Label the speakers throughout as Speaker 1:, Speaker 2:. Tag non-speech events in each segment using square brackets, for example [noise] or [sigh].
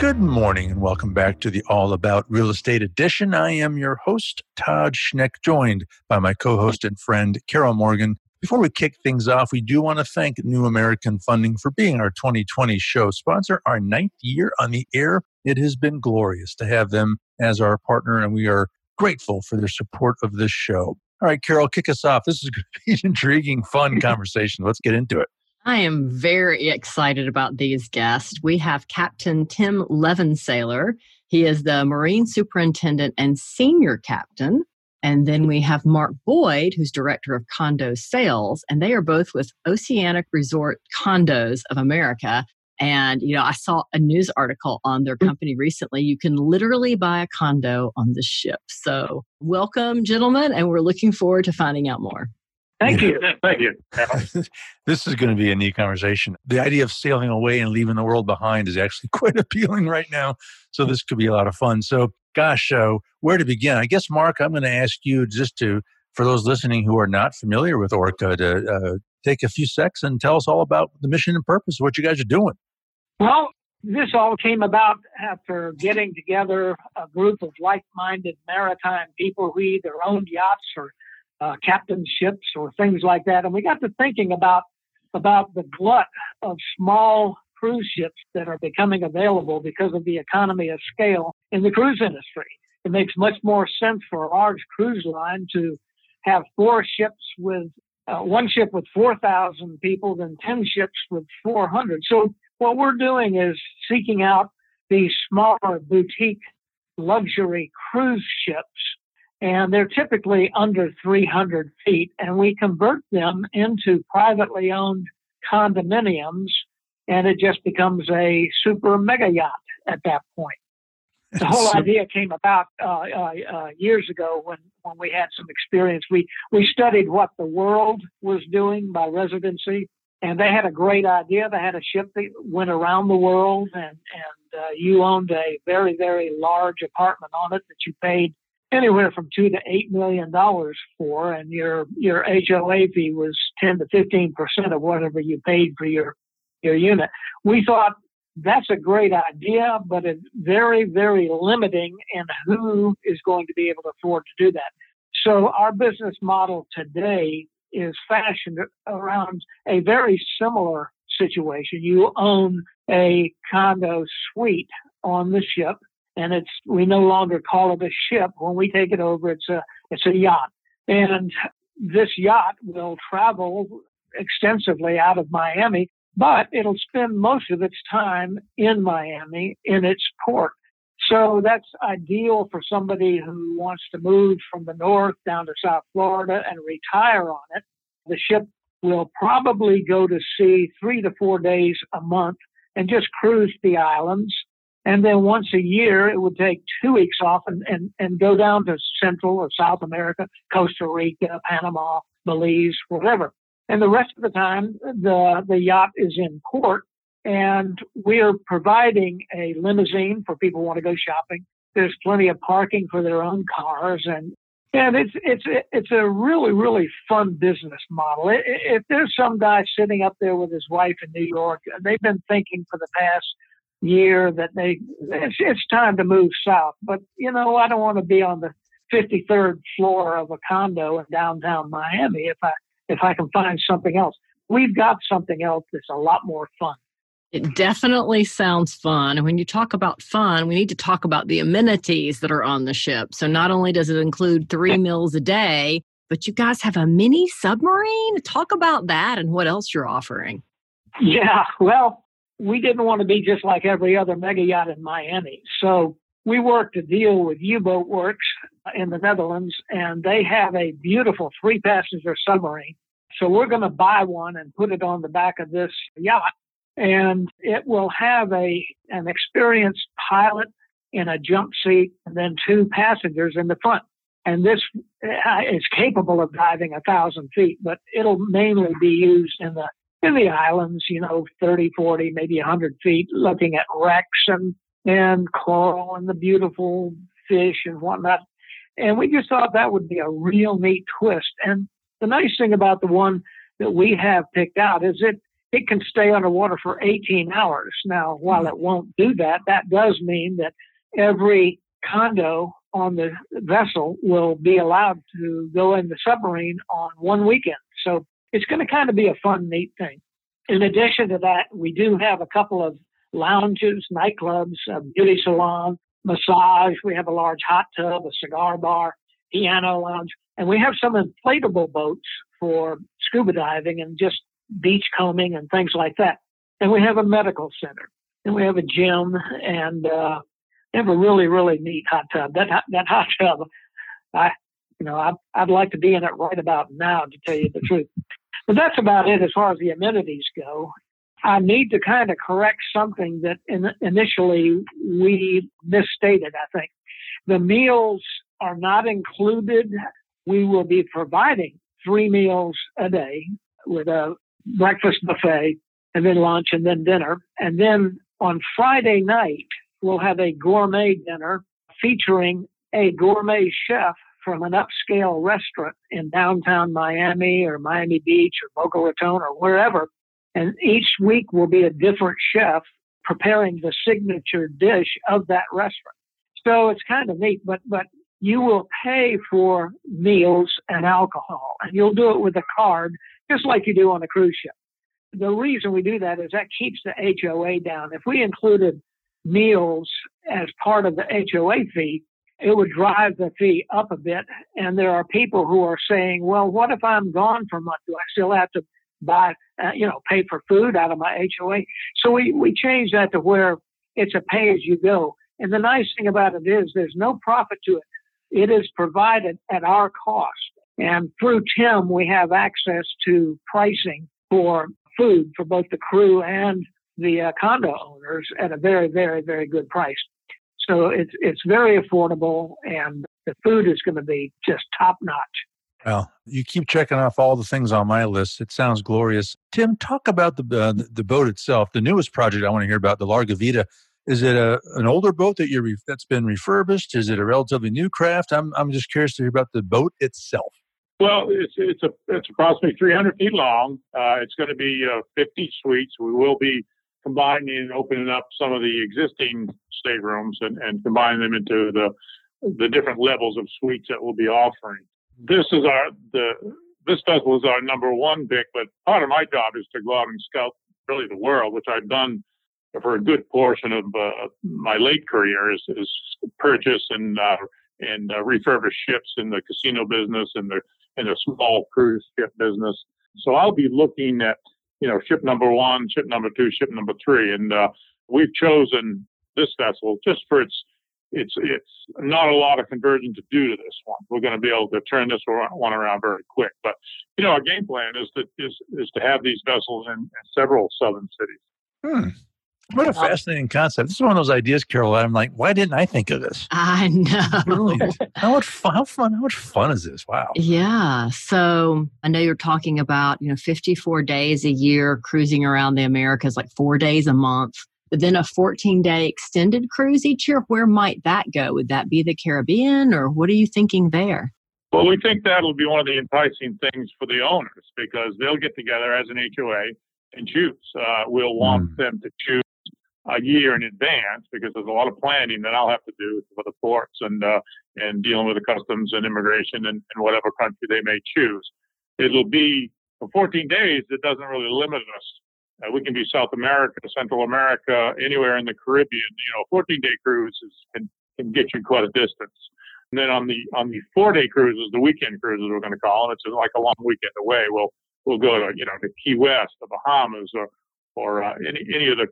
Speaker 1: Good morning and welcome back to the All About Real Estate Edition. I am your host, Todd Schneck, joined by my co host and friend, Carol Morgan. Before we kick things off, we do want to thank New American Funding for being our 2020 show sponsor, our ninth year on the air. It has been glorious to have them as our partner, and we are grateful for their support of this show. All right, Carol, kick us off. This is going [laughs] to be an intriguing, fun [laughs] conversation. Let's get into it.
Speaker 2: I am very excited about these guests. We have Captain Tim Levensaler. He is the Marine Superintendent and Senior Captain. And then we have Mark Boyd, who's Director of Condo Sales, and they are both with Oceanic Resort Condos of America. And, you know, I saw a news article on their company recently. You can literally buy a condo on the ship. So, welcome, gentlemen, and we're looking forward to finding out more. [laughs]
Speaker 3: Thank you. Thank [laughs] you.
Speaker 1: this is going to be a neat conversation. The idea of sailing away and leaving the world behind is actually [laughs] quite appealing right now. So this could be a lot of fun. So, gosh, uh, where to begin? I guess, Mark, I'm going to ask you just to, for those listening who are not familiar with Orca, to uh, take a few secs and tell us all about the mission and purpose of what you guys are doing.
Speaker 3: Well, this all came about after getting together a group of like-minded maritime people who either owned yachts or uh, captain ships or things like that. And we got to thinking about about the glut of small cruise ships that are becoming available because of the economy of scale in the cruise industry. It makes much more sense for a large cruise line to have four ships with uh, one ship with 4,000 people than 10 ships with 400. So what we're doing is seeking out these smaller boutique luxury cruise ships and they're typically under 300 feet, and we convert them into privately owned condominiums, and it just becomes a super mega yacht at that point. The whole idea came about uh, uh, uh, years ago when, when we had some experience. We we studied what the world was doing by ResidenSea, and they had a great idea. They had a ship that went around the world, and and uh, you owned a very very large apartment on it that you paid anywhere from two to eight million dollars for, and your your HOA fee was ten to fifteen percent of whatever you paid for your your unit. We thought that's a great idea, but it's very very limiting in who is going to be able to afford to do that. So our business model today is fashioned around a very similar situation. You own a condo suite on the ship and it's we no longer call it a ship. When we take it over, it's a it's a yacht, and this yacht will travel extensively out of Miami, but it'll spend most of its time in Miami in its port. So that's ideal for somebody who wants to move from the north down to South Florida and retire on it. The ship will probably go to sea three to four days a month and just cruise the islands and then once a year, it would take two weeks off and, and, and go down to Central or South America, Costa Rica, Panama, Belize, whatever. And the rest of the time, the, the yacht is in port and we're providing a limousine for people who want to go shopping. There's plenty of parking for their own cars and and it's it's it's a really really fun business model. If there's some guy sitting up there with his wife in New York, they've been thinking for the past year that they it's, it's time to move south. But you know, I don't want to be on the 53rd floor of a condo in downtown Miami if I if I can find something else. We've got something else that's a lot more fun.
Speaker 2: It definitely sounds fun. And when you talk about fun, we need to talk about the amenities that are on the ship. So not only does it include three meals a day, but you guys have a mini submarine. Talk about that and what else you're offering.
Speaker 3: Yeah, well, we didn't want to be just like every other mega yacht in Miami. So we worked a deal with U-Boat Worx in the Netherlands, and they have a beautiful three passenger submarine. So we're going to buy one and put it on the back of this yacht, and it will have a an experienced pilot in a jump seat and then two passengers in the front. And this uh, is capable of diving a thousand feet, but it'll mainly be used in the in the islands, you know, 30, 40, maybe 100 feet, looking at wrecks and, and coral and the beautiful fish and whatnot. And we just thought that would be a real neat twist. And the nice thing about the one that we have picked out is it it can stay underwater for 18 hours. Now, while it won't do that, that does mean that every condo on the vessel will be allowed to go in the submarine on one weekend. So it's going to kind of be a fun, neat thing. In addition to that, we do have a couple of lounges, nightclubs, a beauty salon, massage. We have a large hot tub, a cigar bar, piano lounge, and we have some inflatable boats for scuba diving and just beach combing and things like that. And we have a medical center, and we have a gym, and uh, we have a really, really neat hot tub. That that hot tub, I, you know, I, I'd like to be in it right about now, to tell you the truth. But that's about it as far as the amenities go. I need to kind of correct something that in, initially we misstated, I think. The meals are not included. We will be providing three meals a day with a breakfast buffet and then lunch and then dinner. And then on Friday night, we'll have a gourmet dinner featuring a gourmet chef from an upscale restaurant in downtown Miami or Miami Beach or Boca Raton or wherever. And each week will be a different chef preparing the signature dish of that restaurant. So it's kind of neat, but, but you will pay for meals and alcohol and you'll do it with a card just like you do on a cruise ship. The reason we do that is that keeps the HOA down. If we included meals as part of the HOA fee, it would drive the fee up a bit. And there are people who are saying, well, what if I'm gone for a month? Do I still have to buy, uh, you know, pay for food out of my HOA? So we, we changed that to where it's a pay as you go. And the nice thing about it is there's no profit to it. It is provided at our cost. And through Tim, we have access to pricing for food for both the crew and the uh, condo owners at a very, very, very good price. So it's it's very affordable, and the food is going to be just top notch.
Speaker 1: Well, you keep checking off all the things on my list. It sounds glorious. Tim, talk about the uh, the boat itself. The newest project I want to hear about, the Larga Vida. Is it a an older boat that you're that's been refurbished? Is it a relatively new craft? I'm I'm just curious to hear about the boat itself.
Speaker 4: Well, it's it's a it's approximately 300 feet long. Uh, it's going to be uh, 50 suites. We will be combining and opening up some of the existing staterooms and, and combining them into the the different levels of suites that we'll be offering. This is our the this vessel is our number one pick, but part of my job is to go out and scout really the world, which I've done for a good portion of uh, my late career is, is purchase and uh, and uh, refurbish ships in the casino business and the and the small cruise ship business. So I'll be looking at you know, ship number one, ship number two, ship number three, and uh, we've chosen this vessel just for its it's it's not a lot of conversion to do to this one. We're going to be able to turn this one around very quick. But you know, our game plan is to is is to have these vessels in, in several southern cities.
Speaker 1: Hmm. What a fascinating concept. This is one of those ideas, Carol. I'm like, why didn't I think of this?
Speaker 2: I know.
Speaker 1: Brilliant. [laughs] how much fun, how fun, how much fun is this? Wow.
Speaker 2: Yeah. So I know you're talking about, you know, 54 days a year cruising around the Americas, like four days a month, but then a 14 day extended cruise each year. Where might that go? Would that be the Caribbean or what are you thinking there?
Speaker 4: Well, we think that'll be one of the enticing things for the owners because they'll get together as an HOA and choose. Uh, we'll want mm. them to choose a year in advance because there's a lot of planning that I'll have to do for the ports and uh, and dealing with the customs and immigration and, and whatever country they may choose. It'll be for 14 days. It doesn't really limit us. Uh, we can be South America, Central America, anywhere in the Caribbean. You know, 14 day cruises can can get you quite a distance. And then on the on the four day cruises, the weekend cruises we're going to call them. It's like a long weekend away. We'll we'll go to you know to Key West, the Bahamas, or or uh, any any of the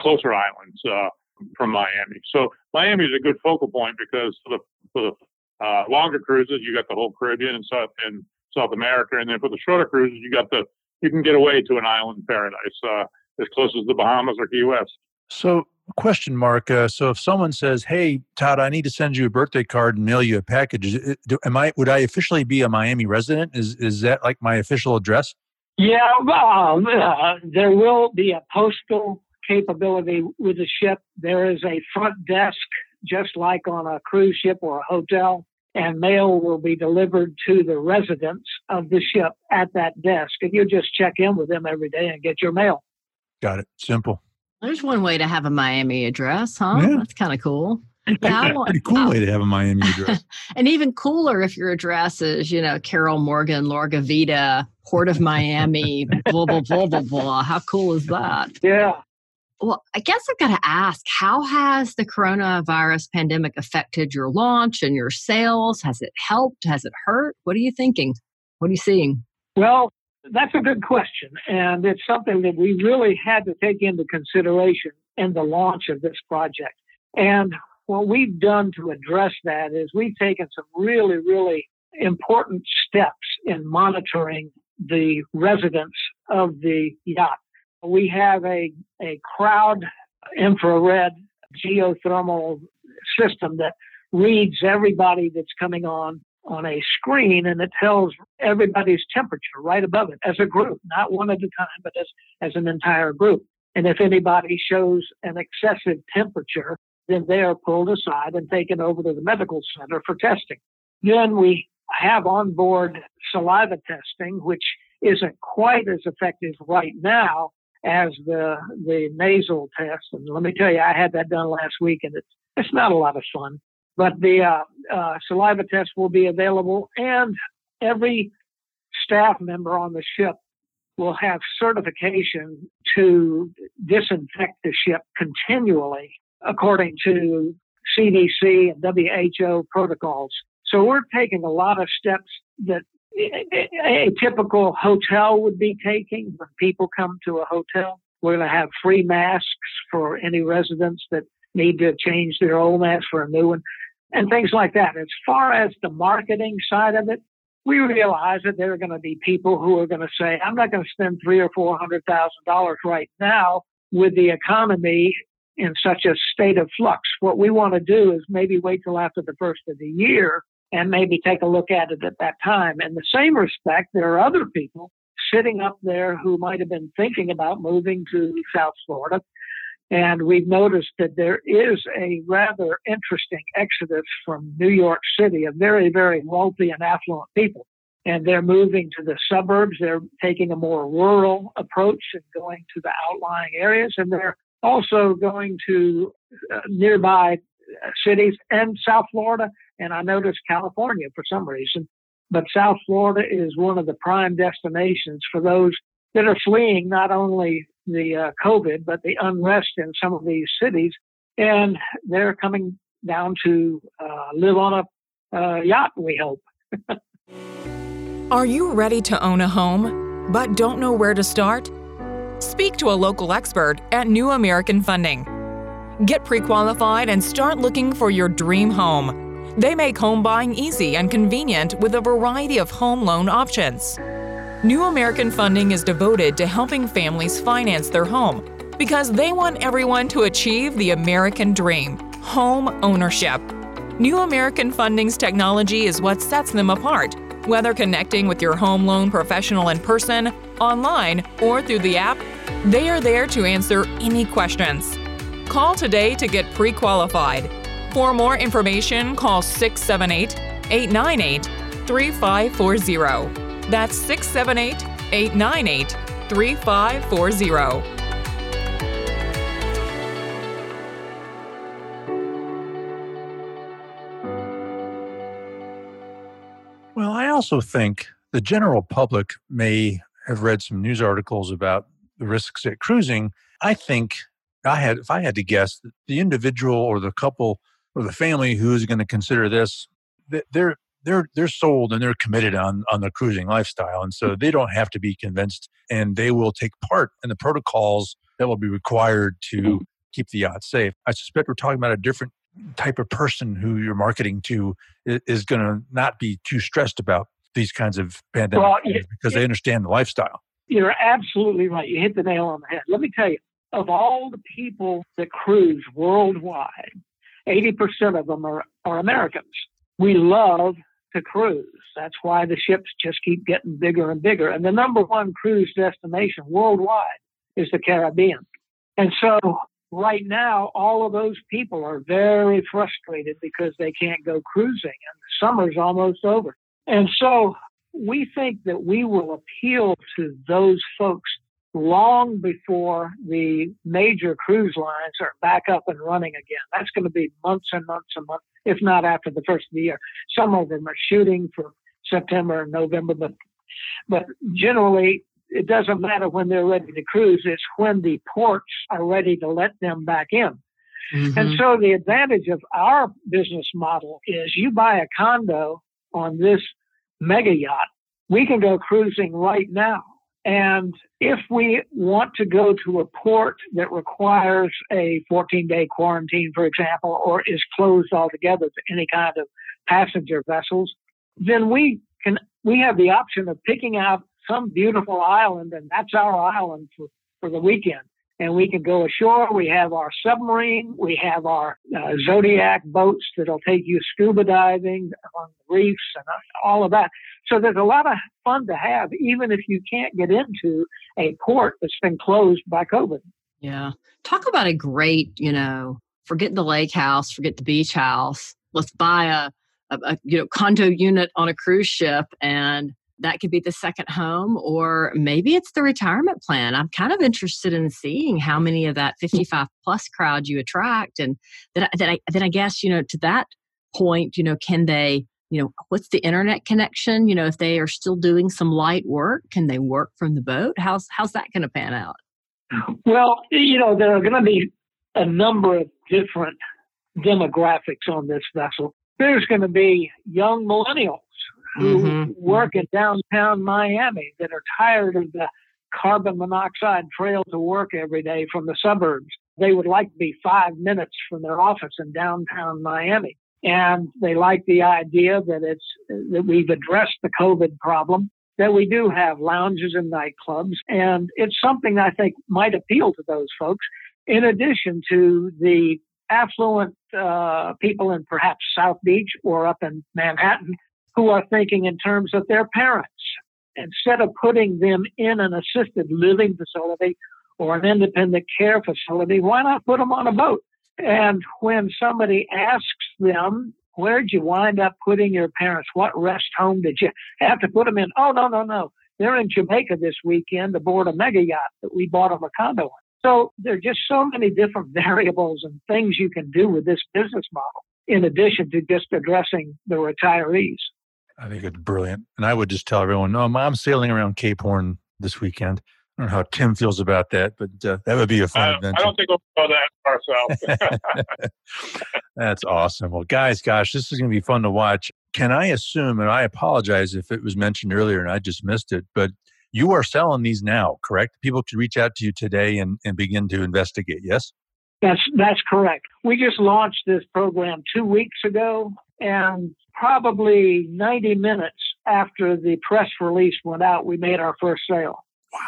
Speaker 4: closer islands uh, from Miami. So Miami is a good focal point because for the, for the uh, longer cruises, you got the whole Caribbean and South and South America, and then for the shorter cruises, you got the you can get away to an island paradise uh, as close as the Bahamas or Key West.
Speaker 1: So Question mark. Uh, so if someone says, "Hey, Todd, I need to send you a birthday card and mail you a package," do, am I would I officially be a Miami resident? Is is that like my official address?
Speaker 3: Yeah, um, uh, there will be a postal capability with the ship. There is a front desk, just like on a cruise ship or a hotel, and mail will be delivered to the residents of the ship at that desk. And you just check in with them every day and get your mail.
Speaker 1: Got it. Simple.
Speaker 2: There's one way to have a Miami address, huh?
Speaker 1: Yeah.
Speaker 2: That's kind of cool. Yeah, [laughs] want-
Speaker 1: Pretty cool
Speaker 2: I-
Speaker 1: way to have a Miami address. [laughs]
Speaker 2: and even cooler if your address is, you know, Carol Morgan, Larga Vida, Port of Miami, blah, blah, blah, blah, blah. How cool is that?
Speaker 3: Yeah.
Speaker 2: Well, I guess I've got to ask how has the coronavirus pandemic affected your launch and your sales? Has it helped? Has it hurt? What are you thinking? What are you seeing?
Speaker 3: Well, that's a good question. And it's something that we really had to take into consideration in the launch of this project. And what we've done to address that is we've taken some really, really important steps in monitoring the residents of the yacht. We have a, a crowd infrared geothermal system that reads everybody that's coming on on a screen and it tells everybody's temperature right above it as a group, not one at a time, but as, as an entire group. And if anybody shows an excessive temperature, then they are pulled aside and taken over to the medical center for testing. Then we have on board saliva testing, which isn't quite as effective right now as the the nasal test. And let me tell you, I had that done last week, and it's it's not a lot of fun. But the uh, uh, saliva test will be available, and every staff member on the ship will have certification to disinfect the ship continually according to CDC and WHO protocols. So we're taking a lot of steps that a, typical hotel would be taking when people come to a hotel. We're going to have free masks for any residents that need to change their old mask for a new one and things like that. As far as the marketing side of it, we realize that there are going to be people who are going to say, I'm not going to spend three or four hundred thousand dollars right now with the economy in such a state of flux. What we want to do is maybe wait till after the first of the year and maybe take a look at it at that time. In the same respect, there are other people sitting up there who might have been thinking about moving to South Florida. And we've noticed that there is a rather interesting exodus from New York City of very, very wealthy and affluent people. And they're moving to the suburbs. They're taking a more rural approach and going to the outlying areas. And they're also going to uh, nearby cities and South Florida. And I noticed California for some reason. But South Florida is one of the prime destinations for those that are fleeing not only the uh, COVID, but the unrest in some of these cities. And they're coming down to uh, live on a uh, yacht, we hope. [laughs]
Speaker 5: Are you ready to own a home, but don't know where to start? Speak to a local expert at New American Funding. Get pre qualified and start looking for your dream home. They make home buying easy and convenient with a variety of home loan options. New American Funding is devoted to helping families finance their home because they want everyone to achieve the American dream home ownership. New American Funding's technology is what sets them apart, whether connecting with your home loan professional in person, online, or through the app. They are there to answer any questions. Call today to get pre qualified. For more information, call 678 898 3540. That's 678 898 3540.
Speaker 1: Well, I also think the general public may have read some news articles about the risks at cruising. I think I had, if I had to guess, the individual or the couple or the family who is going to consider this, they're they're they're sold and they're committed on on the cruising lifestyle, and so mm. they don't have to be convinced, and they will take part in the protocols that will be required to mm-hmm. keep the yacht safe. I suspect we're talking about a different type of person who you're marketing to is going to not be too stressed about these kinds of pandemic
Speaker 3: Well,
Speaker 1: things
Speaker 3: it-
Speaker 1: because they understand the lifestyle.
Speaker 3: You're absolutely right. You hit the nail on the head. Let me tell you, of all the people that cruise worldwide, 80% of them are, are Americans. We love to cruise. That's why the ships just keep getting bigger and bigger. And the number one cruise destination worldwide is the Caribbean. And so right now, all of those people are very frustrated because they can't go cruising and the summer's almost over. And so we think that we will appeal to those folks long before the major cruise lines are back up and running again. That's going to be months and months and months, if not after the first of the year. Some of them are shooting for September and November, but but generally it doesn't matter when they're ready to cruise. It's when the ports are ready to let them back in. Mm-hmm. And so the advantage of our business model is you buy a condo on this mega yacht. We can go cruising right now and if we want to go to a port that requires a 14 day quarantine, for example, or is closed altogether to any kind of passenger vessels, then we can, we have the option of picking out some beautiful island and that's our island for, for the weekend and we can go ashore. We have our submarine. We have our uh, Zodiac boats that'll take you scuba diving on the reefs and all of that. So there's a lot of fun to have, even if you can't get into a port that's been closed by COVID.
Speaker 2: Yeah. Talk about a great, you know, forget the lake house, forget the beach house. Let's buy a, a, a you know condo unit on a cruise ship and that could be the second home or maybe it's the retirement plan. I'm kind of interested in seeing how many of that hmm. 55 plus crowd you attract and that, that i then i guess you know to that point you know can they you know what's the internet connection? You know if they are still doing some light work can they work from the boat? How's how's that going to pan out?
Speaker 3: Well you know there are going to be a number of different demographics on this vessel. There's going to be young millennials who mm-hmm. work in downtown Miami that are tired of the carbon monoxide trail to work every day from the suburbs. They would like to be five minutes from their office in downtown Miami. And they like the idea that it's, that we've addressed the COVID problem, that we do have lounges and nightclubs. And it's something I think might appeal to those folks in addition to the affluent uh, people in perhaps South Beach or up in Manhattan who are thinking in terms of their parents. Instead of putting them in an assisted living facility or an independent care facility, why not put them on a boat? And when somebody asks them, Where'd you wind up putting your parents? What rest home did you have to put them in? Oh, no, no, no. They're in Jamaica this weekend aboard a mega yacht that we bought them a condo on. So there are just so many different [laughs] variables and things you can do with this business model in addition to just addressing the retirees.
Speaker 1: I think it's brilliant. And I would just tell everyone, no, I'm sailing around Cape Horn this weekend. I don't know how Tim feels about that, but uh, that would be a fun
Speaker 4: I,
Speaker 1: adventure.
Speaker 4: I don't think we'll go that
Speaker 1: ourselves. [laughs] That's awesome. Well, guys, gosh, this is going to be fun to watch. Can I assume, and I apologize if it was mentioned earlier and I just missed it, but you are selling these now, correct? People can reach out to you today and, and begin to investigate, yes?
Speaker 3: That's that's correct. We just launched this program two weeks ago, and probably 90 minutes after the press release went out, we made our first sale.
Speaker 1: Wow.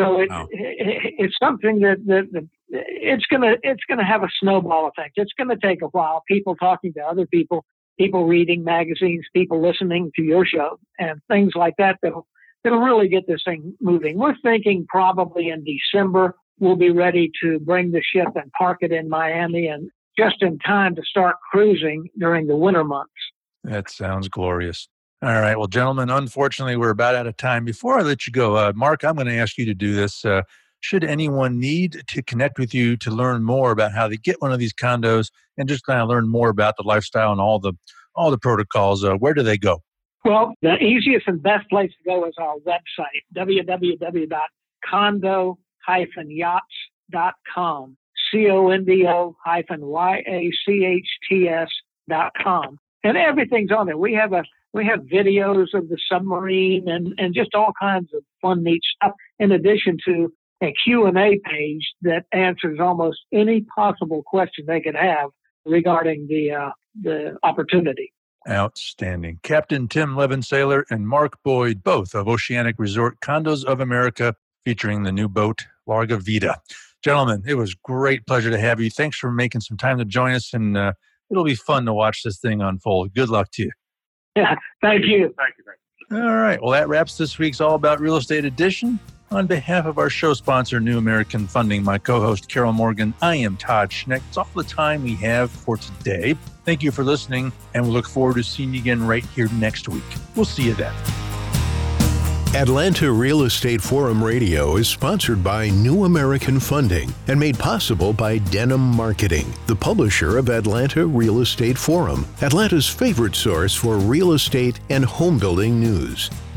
Speaker 3: So it, wow. it, it's something that, that, that it's gonna it's gonna have a snowball effect. It's gonna take a while. People talking to other people, people reading magazines, people listening to your show, and things like that. That'll that'll really get this thing moving. We're thinking probably in December we'll be ready to bring the ship and park it in Miami and just in time to start cruising during the winter months.
Speaker 1: That sounds glorious. All right. Well, gentlemen, unfortunately, we're about out of time. Before I let you go, uh, Mark, I'm going to ask you to do this. Uh, should anyone need to connect with you to learn more about how to get one of these condos and just kind of learn more about the lifestyle and all the all the protocols, uh, where do they go?
Speaker 3: Well, the easiest and best place to go is our website, www.condo-yachts.com. C-O-N-D-O hyphen Y-A-C-H-T-S dot com and everything's on there. We have a we have videos of the submarine and and just all kinds of fun, neat stuff. In addition to a Q and A page that answers almost any possible question they could have regarding the uh, the opportunity.
Speaker 1: Outstanding. Captain Tim Levensaler and Mark Boyd, both of Oceanic Resort Condos of America, featuring the new boat Larga Vida. Gentlemen, it was great pleasure to have you. Thanks for making some time to join us, and uh, it'll be fun to watch this thing unfold. Good luck to you.
Speaker 3: Yeah, thank you. Thank you.
Speaker 1: All right. Well, that wraps this week's All About Real Estate edition. On behalf of our show sponsor, New American Funding, my co host, Carol Morgan, I am Todd Schneck. It's all the time we have for today. Thank you for listening, and we look forward to seeing you again right here next week. We'll see you then.
Speaker 6: Atlanta Real Estate Forum Radio is sponsored by New American Funding and made possible by Denim Marketing, the publisher of Atlanta Real Estate Forum, Atlanta's favorite source for real estate and home building news.